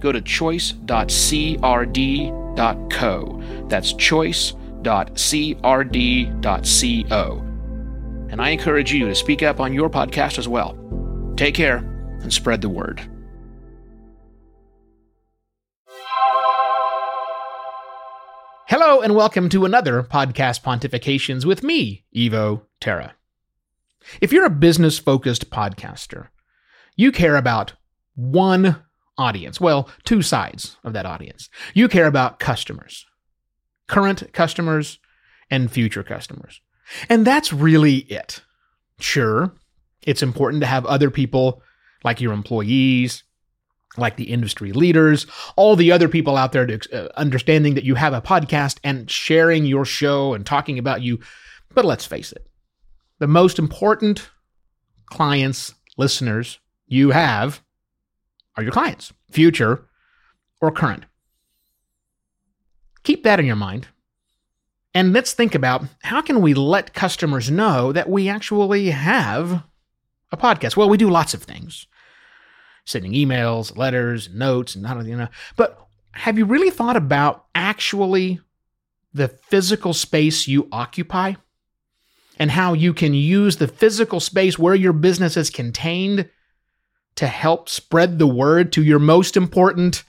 go to choice.crd.co. That's choice.crd.co. And I encourage you to speak up on your podcast as well. Take care and spread the word. Hello, and welcome to another podcast Pontifications with me, Evo Terra. If you're a business focused podcaster, you care about one audience. Well, two sides of that audience. You care about customers, current customers, and future customers. And that's really it. Sure, it's important to have other people like your employees, like the industry leaders, all the other people out there to, uh, understanding that you have a podcast and sharing your show and talking about you. But let's face it, the most important clients, listeners you have are your clients, future or current. Keep that in your mind. And let's think about how can we let customers know that we actually have a podcast? Well, we do lots of things. Sending emails, letters, notes, and not you know. But have you really thought about actually the physical space you occupy? And how you can use the physical space where your business is contained to help spread the word to your most important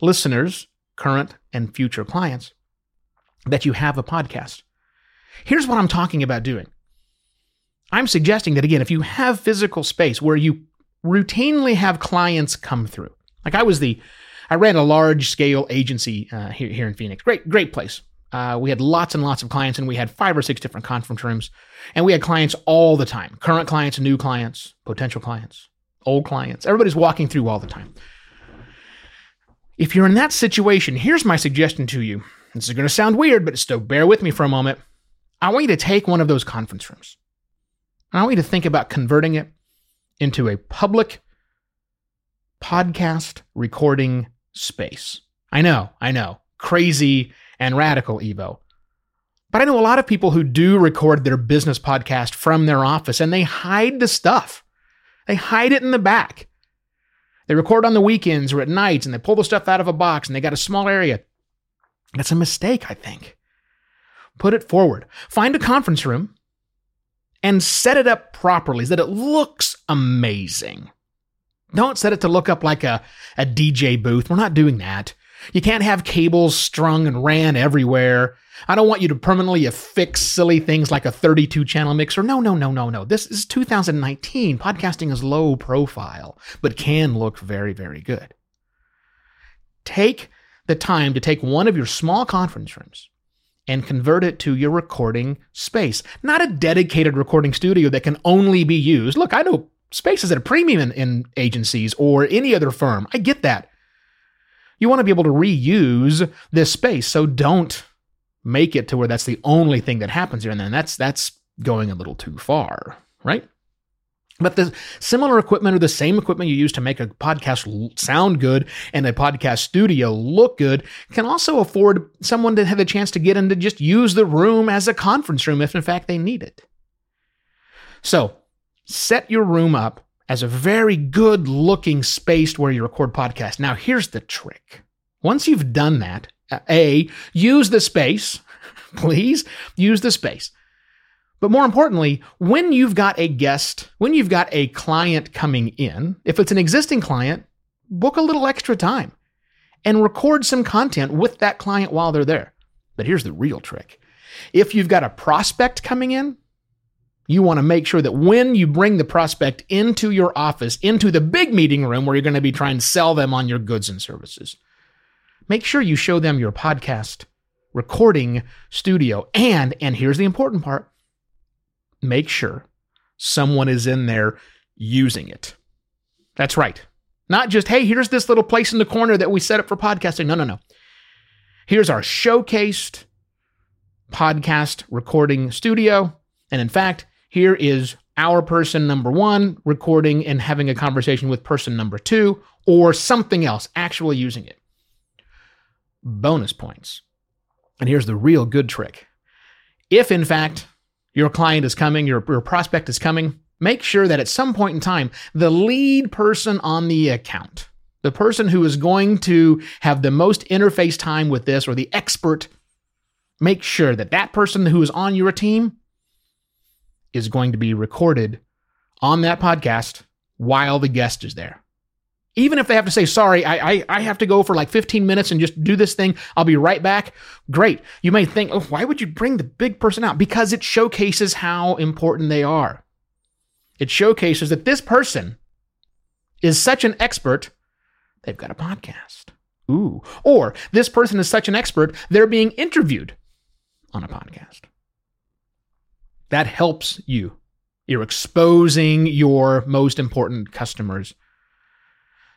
listeners, current and future clients, that you have a podcast. Here's what I'm talking about doing. I'm suggesting that again, if you have physical space where you routinely have clients come through, like I was the, I ran a large scale agency uh, here, here in Phoenix. Great, great place. Uh, we had lots and lots of clients, and we had five or six different conference rooms, and we had clients all the time current clients, new clients, potential clients old clients. Everybody's walking through all the time. If you're in that situation, here's my suggestion to you. This is going to sound weird, but still bear with me for a moment. I want you to take one of those conference rooms. And I want you to think about converting it into a public podcast recording space. I know, I know, crazy and radical, Evo. But I know a lot of people who do record their business podcast from their office and they hide the stuff. They hide it in the back. They record on the weekends or at nights and they pull the stuff out of a box and they got a small area. That's a mistake, I think. Put it forward. Find a conference room and set it up properly so that it looks amazing. Don't set it to look up like a, a DJ booth. We're not doing that. You can't have cables strung and ran everywhere. I don't want you to permanently affix silly things like a 32 channel mixer. No, no, no, no, no. This is 2019. Podcasting is low profile, but can look very, very good. Take the time to take one of your small conference rooms and convert it to your recording space, not a dedicated recording studio that can only be used. Look, I know spaces at a premium in, in agencies or any other firm. I get that. You want to be able to reuse this space, so don't make it to where that's the only thing that happens here and then that's that's going a little too far right but the similar equipment or the same equipment you use to make a podcast sound good and a podcast studio look good can also afford someone to have a chance to get in to just use the room as a conference room if in fact they need it. So set your room up as a very good looking space where you record podcasts. Now here's the trick. Once you've done that, uh, a, use the space. Please use the space. But more importantly, when you've got a guest, when you've got a client coming in, if it's an existing client, book a little extra time and record some content with that client while they're there. But here's the real trick. If you've got a prospect coming in, you want to make sure that when you bring the prospect into your office, into the big meeting room where you're going to be trying to sell them on your goods and services, make sure you show them your podcast recording studio. And, and here's the important part make sure someone is in there using it. That's right. Not just, hey, here's this little place in the corner that we set up for podcasting. No, no, no. Here's our showcased podcast recording studio. And in fact, here is our person number one recording and having a conversation with person number two or something else, actually using it. Bonus points. And here's the real good trick. If in fact your client is coming, your, your prospect is coming, make sure that at some point in time, the lead person on the account, the person who is going to have the most interface time with this or the expert, make sure that that person who is on your team is going to be recorded on that podcast while the guest is there. Even if they have to say, sorry, I, I, I, have to go for like 15 minutes and just do this thing, I'll be right back. Great. You may think, oh, why would you bring the big person out? Because it showcases how important they are. It showcases that this person is such an expert, they've got a podcast. Ooh. Or this person is such an expert, they're being interviewed on a podcast. That helps you. You're exposing your most important customers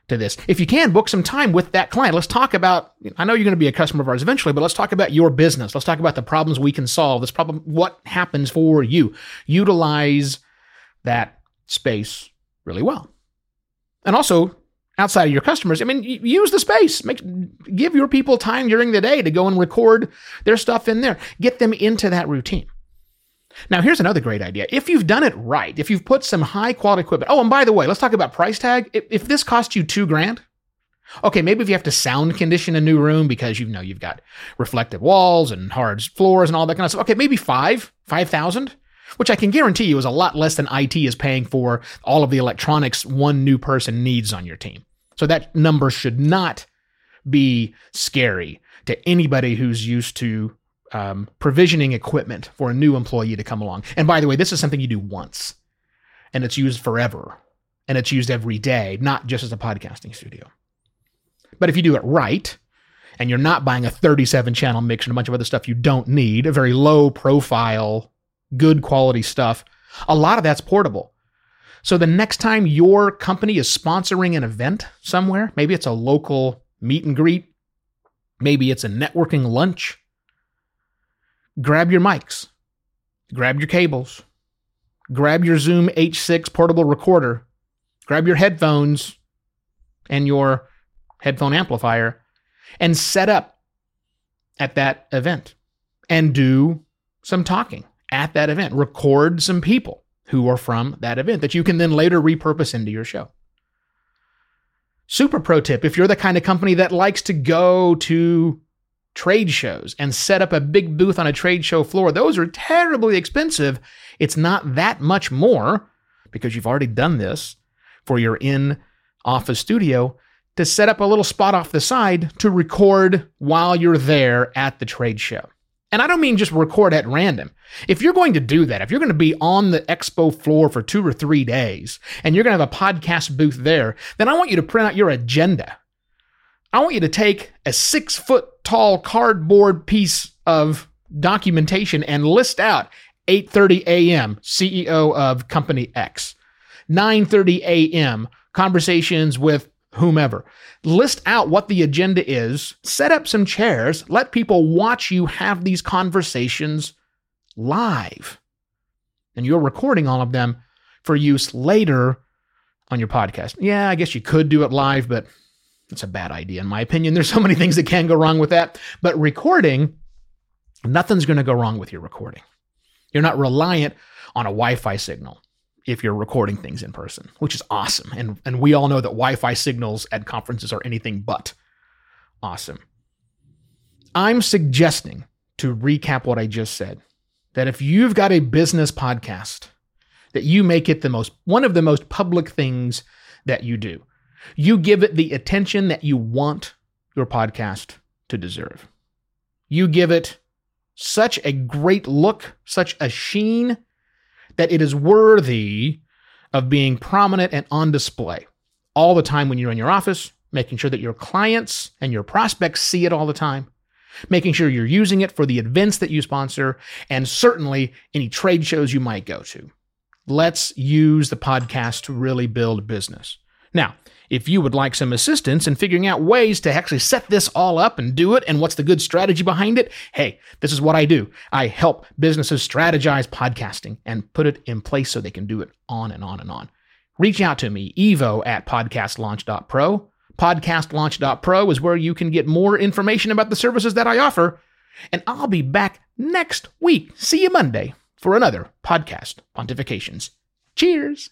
to this. If you can, book some time with that client. Let's talk about, I know you're going to be a customer of ours eventually, but let's talk about your business. Let's talk about the problems we can solve. This problem, what happens for you. Utilize that space really well. And also, outside of your customers, I mean, use the space. Make give your people time during the day to go and record their stuff in there. Get them into that routine. Now, here's another great idea. If you've done it right, if you've put some high quality equipment. Oh, and by the way, let's talk about price tag. If, if this costs you two grand, okay, maybe if you have to sound condition a new room because you know you've got reflective walls and hard floors and all that kind of stuff. Okay, maybe five, five thousand, which I can guarantee you is a lot less than IT is paying for all of the electronics one new person needs on your team. So that number should not be scary to anybody who's used to um, provisioning equipment for a new employee to come along. And by the way, this is something you do once and it's used forever and it's used every day, not just as a podcasting studio. But if you do it right, and you're not buying a 37 channel mix and a bunch of other stuff you don't need, a very low profile, good quality stuff, a lot of that's portable. So the next time your company is sponsoring an event somewhere, maybe it's a local meet and greet, maybe it's a networking lunch, grab your mics, grab your cables, grab your Zoom H6 portable recorder, grab your headphones and your headphone amplifier, and set up at that event and do some talking at that event. Record some people who are from that event that you can then later repurpose into your show. Super pro tip if you're the kind of company that likes to go to trade shows and set up a big booth on a trade show floor. Those are terribly expensive. It's not that much more because you've already done this for your in office studio to set up a little spot off the side to record while you're there at the trade show. And I don't mean just record at random. If you're going to do that, if you're going to be on the expo floor for two or three days and you're going to have a podcast booth there, then I want you to print out your agenda. I want you to take a six foot tall cardboard piece of documentation and list out 8:30 a.m. CEO of company X, 9:30 a.m. conversations with whomever. List out what the agenda is, set up some chairs, let people watch you have these conversations live. And you're recording all of them for use later on your podcast. Yeah, I guess you could do it live, but it's a bad idea, in my opinion. There's so many things that can go wrong with that. But recording, nothing's going to go wrong with your recording. You're not reliant on a Wi Fi signal if you're recording things in person, which is awesome. And, and we all know that Wi Fi signals at conferences are anything but awesome. I'm suggesting, to recap what I just said, that if you've got a business podcast, that you make it the most one of the most public things that you do. You give it the attention that you want your podcast to deserve. You give it such a great look, such a sheen, that it is worthy of being prominent and on display all the time when you're in your office, making sure that your clients and your prospects see it all the time, making sure you're using it for the events that you sponsor, and certainly any trade shows you might go to. Let's use the podcast to really build business. Now, if you would like some assistance in figuring out ways to actually set this all up and do it and what's the good strategy behind it, hey, this is what I do. I help businesses strategize podcasting and put it in place so they can do it on and on and on. Reach out to me, evo at podcastlaunch.pro. Podcastlaunch.pro is where you can get more information about the services that I offer. And I'll be back next week. See you Monday for another podcast pontifications. Cheers.